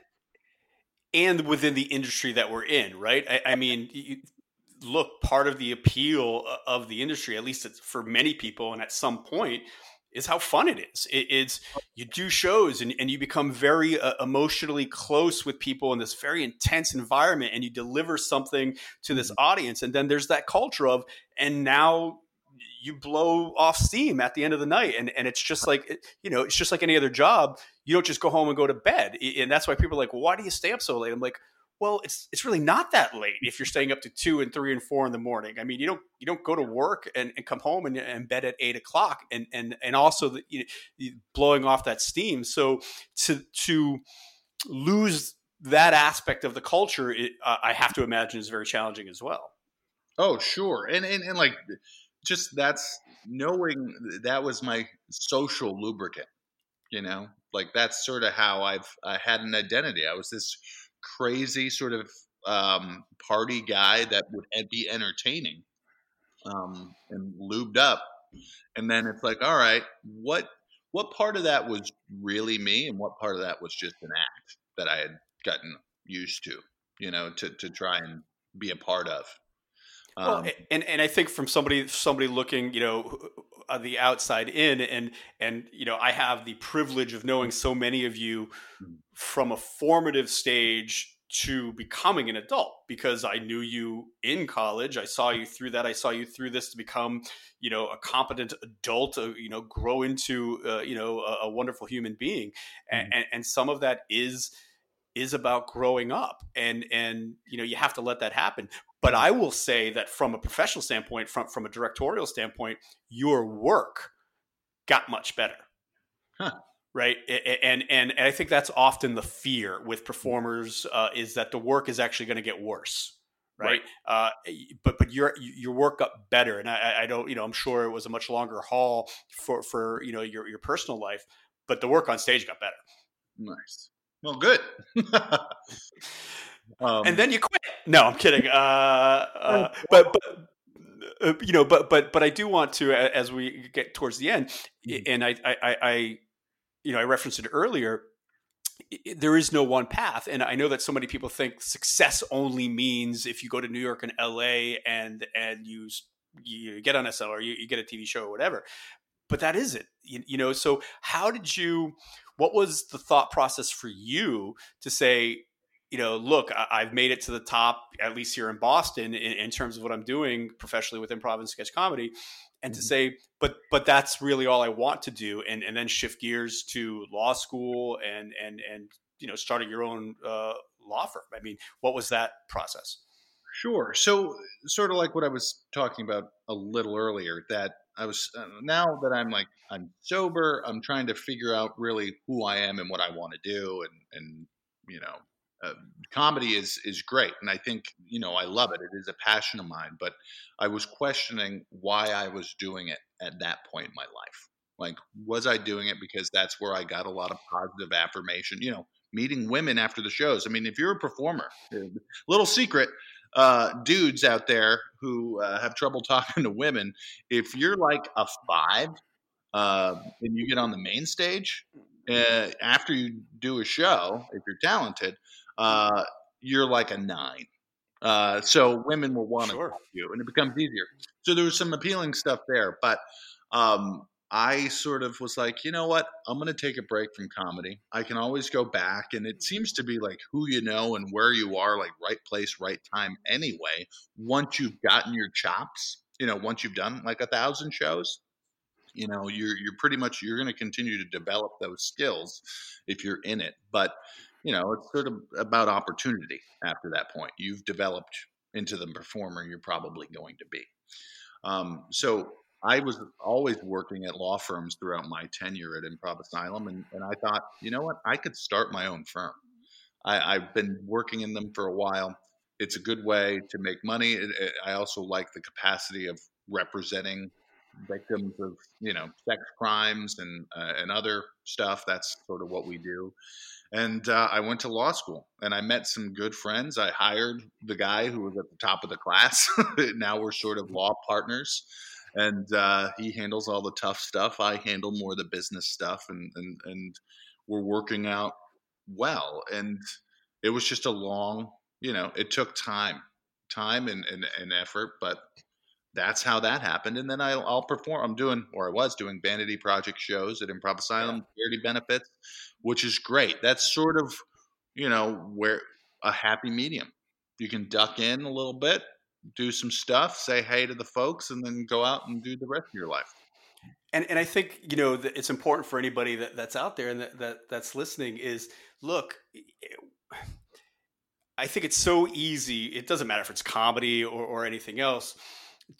and within the industry that we're in right? I, I mean you, look, part of the appeal of the industry, at least for many people, and at some point, is how fun it is. It, it's you do shows and, and you become very uh, emotionally close with people in this very intense environment, and you deliver something to this mm-hmm. audience, and then there's that culture of, and now you blow off steam at the end of the night and, and it's just like you know it's just like any other job you don't just go home and go to bed and that's why people are like why do you stay up so late i'm like well, it's it's really not that late if you're staying up to two and three and four in the morning. I mean, you don't you don't go to work and, and come home and, and bed at eight o'clock, and and and also the, you know, blowing off that steam. So to to lose that aspect of the culture, it, uh, I have to imagine is very challenging as well. Oh, sure, and and and like just that's knowing that was my social lubricant. You know, like that's sort of how I've I had an identity. I was this crazy sort of um, party guy that would be entertaining um, and lubed up. And then it's like, all right, what what part of that was really me, and what part of that was just an act that I had gotten used to, you know, to to try and be a part of. Um, well, and and I think from somebody somebody looking, you know, on the outside in, and and you know, I have the privilege of knowing so many of you mm. from a formative stage to becoming an adult because I knew you in college. I saw you through that. I saw you through this to become, you know, a competent adult. Uh, you know, grow into, uh, you know, a, a, wonderful human being, mm. and, and some of that is is about growing up and and you know you have to let that happen but i will say that from a professional standpoint from from a directorial standpoint your work got much better. Huh. right? And, and and i think that's often the fear with performers uh, is that the work is actually going to get worse. Right. Uh, but but your your work got better. And I, I don't you know i'm sure it was a much longer haul for for you know your your personal life but the work on stage got better. Nice. Well, good. um, and then you quit. No, I'm kidding. Uh, uh, but but uh, you know, but but but I do want to, as we get towards the end, mm-hmm. and I, I I you know I referenced it earlier. There is no one path, and I know that so many people think success only means if you go to New York and L.A. and and you you get on SL or you, you get a TV show or whatever. But that isn't, you, you know. So how did you? what was the thought process for you to say you know look I, have made it to the top at least here in boston in, in, terms of what i'm doing professionally with improv and sketch comedy and to mm-hmm. say but but that's really all i want to do and and then shift gears to law school and and and you know starting your own uh, law firm i mean what was that process Sure. So, sort of like what I was talking about a little earlier, that I was uh, now that I'm like I'm sober, I'm trying to figure out really who I am and what I want to do, and and you know, uh, comedy is is great, and I think you know I love it. It is a passion of mine, but I was questioning why I was doing it at that point in my life. Like, was I doing it because that's where I got a lot of positive affirmation? You know, meeting women after the shows. I mean, if you're a performer, little secret, uh, dudes out there who uh, have trouble talking to women, if you're like a five uh, and you get on the main stage uh, after you do a show, if you're talented, uh, you're like a nine. Uh, so women will want to sure. to you, and it becomes easier. So there was some appealing stuff there, but um, I sort of was like, you know what? I'm going to take a break from comedy. I can always go back. And it seems to be like who you know and where you are, like right place, right time anyway. Once you've gotten your chops, you know, once you've done like a thousand shows, you know, you're, you're pretty much, you're going to continue to develop those skills if you're in it. But, you know, it's sort of about opportunity after that point. You've developed into the performer you're probably going to be. Um, so I was always working at law firms throughout my tenure at Improv Asylum, and, and I thought, you know what, I could start my own firm. I, have been working in them for a while. It's a good way to make money. It, it, I also like the capacity of representing victims of you know sex crimes and uh, and other stuff. That's sort of what we do. And uh, I went to law school and I met some good friends. I hired the guy who was at the top of the class. now we're sort of law partners and uh, he handles all the tough stuff. I handle more the business stuff, and and and we're working out well. And it was just a long, you know, it took time, time and and, and effort, but that's how that happened. And then I'll, I'll, perform. I'm doing, or I was doing, vanity project shows at Improv Asylum, charity benefits, which is great. That's sort of, you know, where a happy medium. You can duck in a little bit, do some stuff, say hey to the folks, and then go out and do the rest of your life. And and I think you know it's important for anybody that, that's out there and that, that that's listening is look. I think it's so easy. It doesn't matter if it's comedy or, or anything else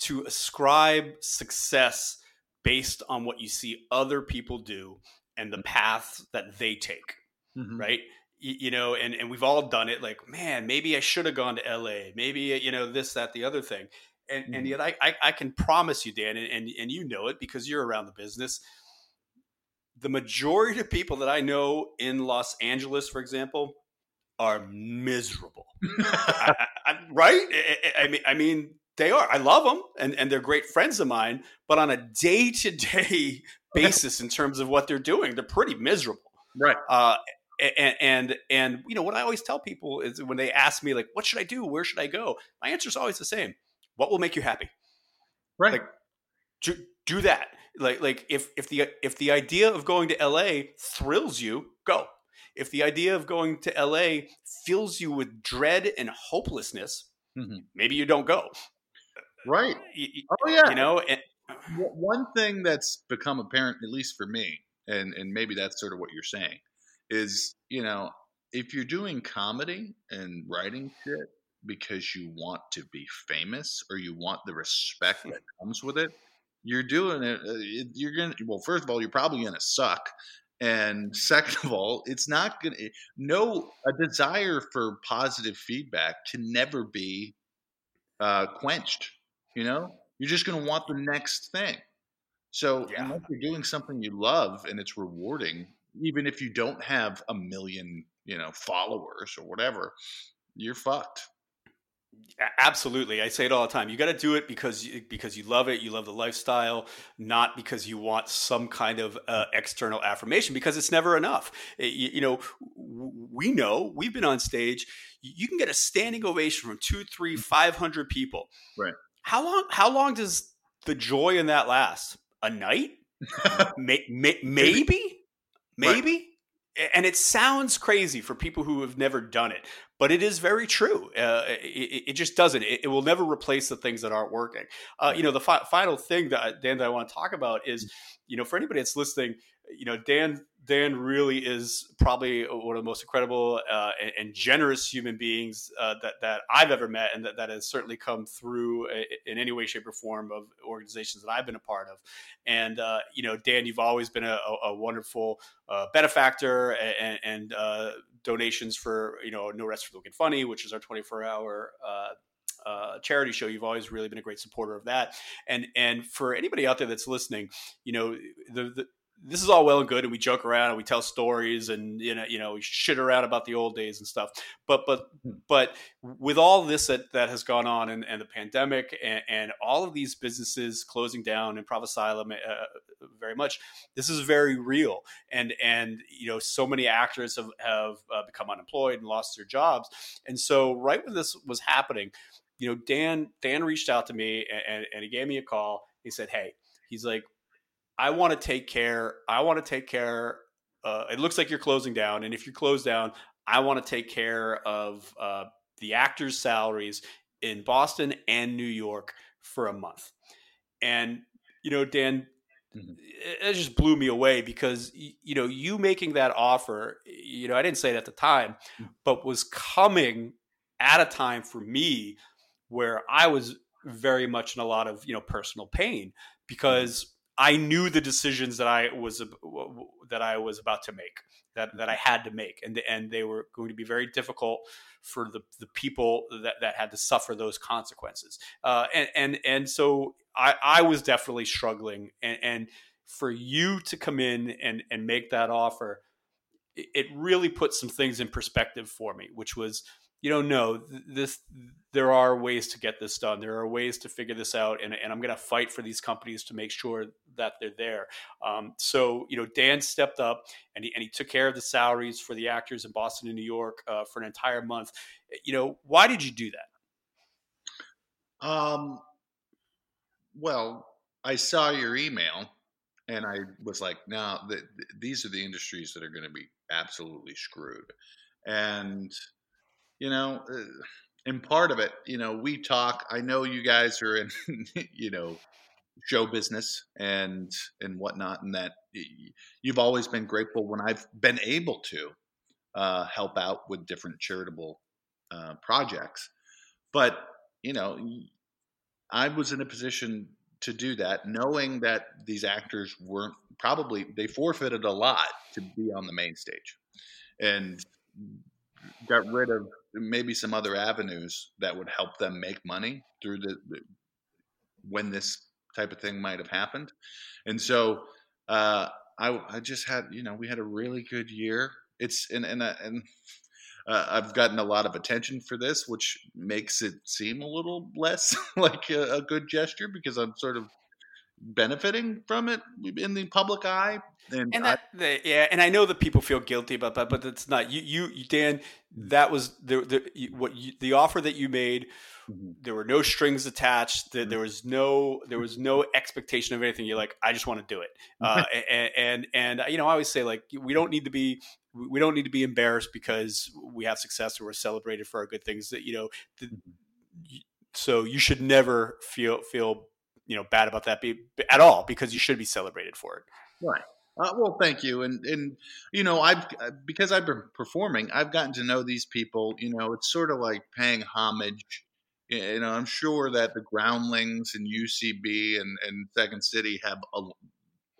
to ascribe success based on what you see other people do and the mm-hmm. path that they take. Mm-hmm. Right you know, and, and we've all done it like, man, maybe I should have gone to LA. Maybe, you know, this, that, the other thing. And, mm-hmm. and yet I, I, I, can promise you, Dan, and, and, and you know it because you're around the business. The majority of people that I know in Los Angeles, for example, are miserable. I, I, right? I, mean, I mean, they are. I love them, and, and they're great friends of mine. But on a day to day basis, in terms of what they're doing, they're pretty miserable. Right. Uh, and, and and you know what I always tell people is when they ask me like, "What should I do? Where should I go?" My answer is always the same: What will make you happy? Right. Like, do, do that. Like like if if the if the idea of going to LA thrills you, go. If the idea of going to LA fills you with dread and hopelessness, mm-hmm. maybe you don't go. Right. oh yeah. You know. And, one thing that's become apparent, at least for me, and and maybe that's sort of what you're saying, is you know if you're doing comedy and writing shit because you want to be famous or you want the respect that comes with it you're doing it uh, you're gonna well first of all you're probably gonna suck and second of all it's not gonna no a desire for positive feedback can never be uh, quenched you know you're just gonna want the next thing so yeah. unless you're doing something you love and it's rewarding even if you don't have a million, you know, followers or whatever, you're fucked. Absolutely, I say it all the time. You got to do it because you, because you love it, you love the lifestyle, not because you want some kind of uh, external affirmation. Because it's never enough. It, eh, you, you, know, we know we've been on stage. You can get a standing ovation from two, three, mm. five hundred people. Right. How long? How long does the joy in that last? A night? may, may, maybe. Maybe. Right. And it sounds crazy for people who have never done it, but it is very true. Uh, it, it, just doesn't. It, it, will never replace the things that aren't working. Uh, you know, the fi- final thing that Dan that I want to talk about is, mm. you know, for anybody that's listening, you know, Dan Dan really is probably one of the most incredible uh, and, and, generous human beings uh, that, that I've ever met, and that, that has certainly come through a, in any way, shape, or form of organizations that I've been a part of. And uh, you know, Dan, you've always been a, a wonderful uh, benefactor and, and uh, donations for you know No Rest for the Funny, which is our 24 hour uh, uh, charity show. You've always really been a great supporter of that. And and for anybody out there that's listening, you know the, the this is all well and good and we joke around and we tell stories and you know you know we shit around about the old days and stuff. But but hmm. but with all this that that has gone on and, and the pandemic and, and, all of these businesses closing down improv asylum uh, very much this is very real. And and you know so many actors have have uh, become unemployed and lost their jobs. And so right when this was happening you know dan dan reached out to me and, and he gave me a call. He said hey he's like I want to take care. I want to take care. Uh, it looks like you're closing down, and if you close down, I want to take care of uh, the actors' salaries in Boston and New York for a month. And you know, Dan, mm-hmm. it just blew me away because you know you making that offer. You know, I didn't say it at the time, mm. but was coming at a time for me where I was very much in a lot of you know personal pain because I knew the decisions that I was that I was about to make that, that I had to make and and they were going to be very difficult for the, the people that, that had to suffer those consequences. Uh, and and and so I, I was definitely struggling and, and for you to come in and and make that offer it really put some things in perspective for me which was you know, no, this there are ways to get this done. There are ways to figure this out, and, and I'm going to fight for these companies to make sure that they're there. Um, so, you know, Dan stepped up and he, and he took care of the salaries for the actors in Boston and New York uh, for an entire month. You know, why did you do that? Um, well, I saw your email and I was like, now th- th- these are the industries that are going to be absolutely screwed. And you know, uh, and part of it, you know, we talk. I know you guys are in, you know, show business and and whatnot, and that you've always been grateful when I've been able to uh, help out with different charitable uh, projects. But you know, I was in a position to do that, knowing that these actors weren't probably they forfeited a lot to be on the main stage, and got rid of maybe some other avenues that would help them make money through the, when this type of thing might have happened. And so uh, I, I just had, you know, we had a really good year. It's and and uh, and uh, I've gotten a lot of attention for this, which makes it seem a little less like a, a good gesture because I'm sort of benefiting from it in the public eye. And, and that, I, the, yeah, and I know that people feel guilty about that, but it's not you. You, Dan, that was the, the what you, the offer that you made. Mm-hmm. There were no strings attached. There, there, was no there was no expectation of anything. You're like, I just want to do it. Uh, and, and and you know, I always say like we don't need to be we don't need to be embarrassed because we have success or we're celebrated for our good things. That you know, the, mm-hmm. so you should never feel feel you know bad about that be, at all because you should be celebrated for it. Right. Uh, well, thank you, and and you know I've uh, because I've been performing, I've gotten to know these people. You know, it's sort of like paying homage. You know, I'm sure that the Groundlings and UCB and and Second City have a,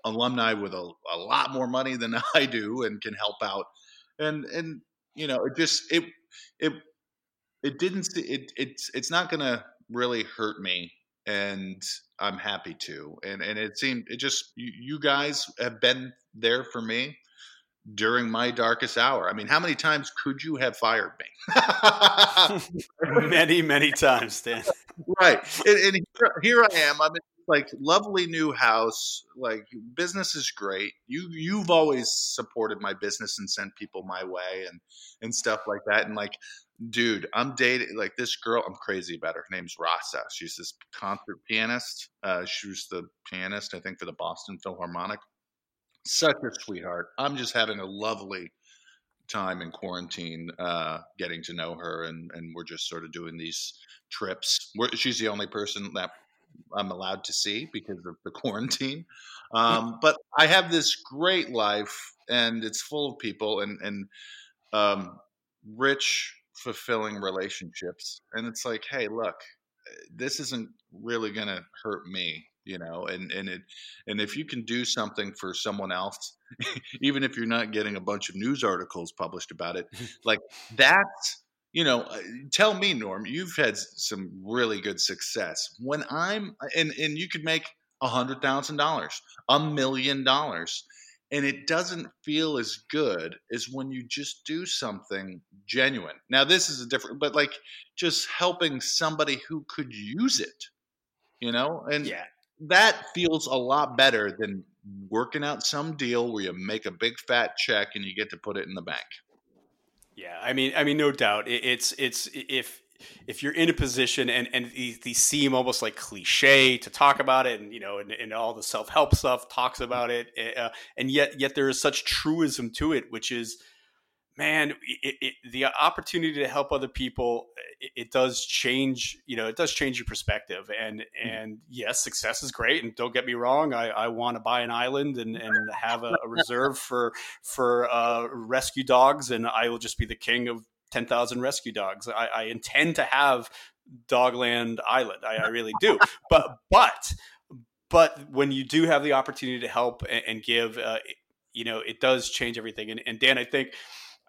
alumni with a, a lot more money than I do and can help out. And and you know, it just it it it didn't it it's it's not going to really hurt me and I'm happy to. And and it seemed it just you, you guys have been there for me during my darkest hour. I mean, how many times could you have fired me? many, many times, Dan. Right, and, and here, here, I am. I'm in like lovely new house. Like business is great. You you've always supported my business and sent people my way and and stuff like that. And like dude, I'm dating like this girl. I'm crazy about her. Her name's Rasa. She's this concert pianist. Uh, she was the pianist, I think, for the Boston Philharmonic. Such a sweetheart. I'm just having a lovely time in quarantine, uh, getting to know her, and and we're just sort of doing these trips. We're, she's the only person that I'm allowed to see because of the quarantine. Um, but I have this great life, and it's full of people and and um, rich, fulfilling relationships. And it's like, hey, look, this isn't really going to hurt me you know and and it and if you can do something for someone else even if you're not getting a bunch of news articles published about it like that's you know uh, tell me norm you've had some really good success when i'm and and you could make a hundred thousand dollars a million dollars and it doesn't feel as good as when you just do something genuine now this is a different but like just helping somebody who could use it you know and yeah that feels a lot better than working out some deal where you make a big fat check and you get to put it in the bank. Yeah, I mean, I mean, no doubt, it's it's if if you're in a position and and these, these seem almost like cliche to talk about it, and you know, and, and all the self help stuff talks about it, eh, uh, and yet yet there is such truism to it, which is man, it, it, the opportunity to help other people, it, it, does change. You know, it does change your perspective. And mm-hmm. and yes, success is great. And don't get me wrong, I, I want to buy an island and, and have a, a reserve for for uh, rescue dogs, and I will just be the king of ten thousand rescue dogs. I, I, intend to have Dogland Island. I, I really do. but but but when you do have the opportunity to help and, and give. Uh, you know, it does change everything. And, and Dan, I think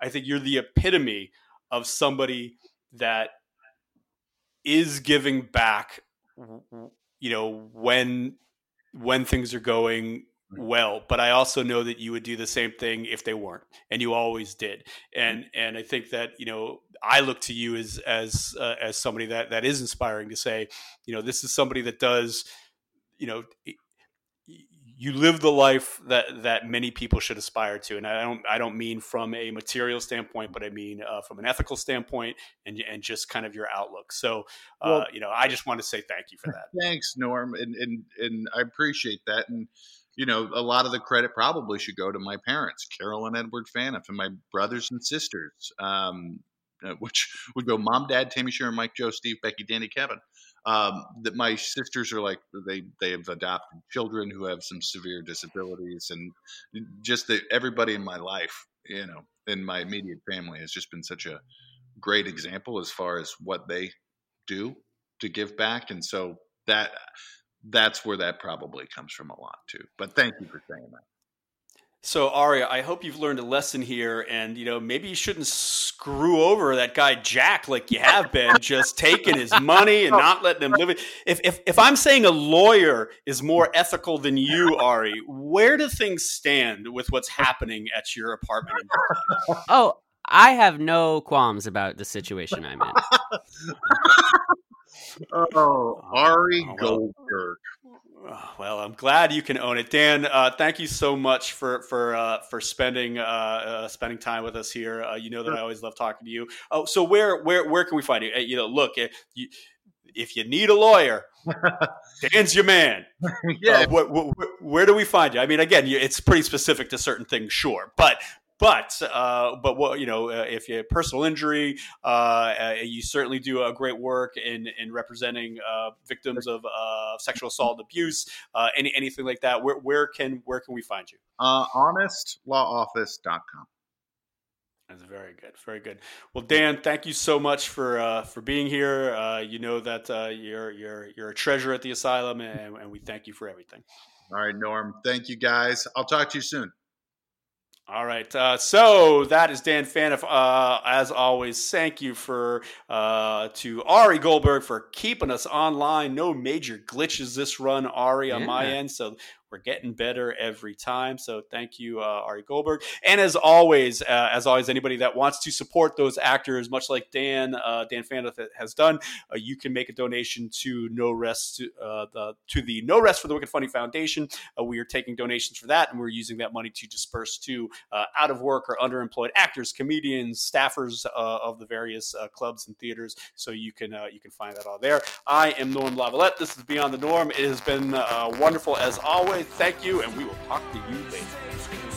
I think you're the epitome of somebody that is giving back you know when when things are going well but i also know that you would do the same thing if they weren't and you always did. And and i think that you know i look to you as as uh, as somebody that that is inspiring to say you know this is somebody that does you know you live the life that that many people should aspire to. And i don't i don't mean from a material standpoint but i mean uh, from an ethical standpoint and and just kind of your outlook. So uh, well, you know i just want to say thank you for that. Thanks norm and and and i appreciate that. And you know a lot of the credit probably should go to my parents carol and edward Phaneuf and my brothers and sisters um, uh, which would go mom dad tammy sharon mike joe steve becky danny kevin. Um, that my sisters are like they they have adopted children who have some severe disabilities and just that everybody in my life you know in my immediate family has just been such a great example as far as what they do to give back and so that that's where that probably comes from a lot too but thank you for saying that so Aria, I hope you've learned a lesson here, and you know maybe you shouldn't screw over that guy Jack like you have been, just taking his money and not letting him live it. If, if if I'm saying a lawyer is more ethical than you, Ari, where do things stand with what's happening at your apartment? oh, I have no qualms about the situation I'm in. oh, Ari oh, Goldberg. Oh, well, I'm glad you can own it, Dan. Uh, thank you so much for for uh, for spending uh, uh spending time with us here. Uh, you know that I always love talking to you. Oh, so where where where can we find you? You know, look, if you, if you need a lawyer, Dan's your man. yeah. Uh, wh- wh- where do we find you? I mean, again, it's pretty specific to certain things, sure, but but uh, but what you know, uh, if you have personal injury, uh, uh, you certainly do a great work in in representing uh, victims of uh, sexual assault and abuse. any anything like that, where where can where can we find you? honestlawoffice.com. That's very good, very good. Well, Dan, thank you so much for uh, for being here. Uh, you know that uh, you're you're you're a treasure at the asylum, and, and we thank you for everything. All right, Norm. Thank you, guys. I'll talk to you soon. All right. Uh, so that is Dan Phaneuf. Uh, as always, thank you for uh, to Ari Goldberg for keeping us online. No major glitches this run, Ari, on yeah. my end. So we're getting better every time. So thank you, uh, Ari Goldberg. And as always, uh, as always, anybody that wants to support those actors, much like Dan, uh, Dan Phaneuf has done, uh, you can make a donation to No Rest uh, the, to the No Rest for the Wicked Funny Foundation. Uh, we are taking donations for that, and we're using that money to disperse to out of work or underemployed actors, comedians, staffers of the various clubs and theaters. So you can you can find that all there. I am Norm Laviolette. This is Beyond the Norm. It has been wonderful as thank you, and we will talk to you later.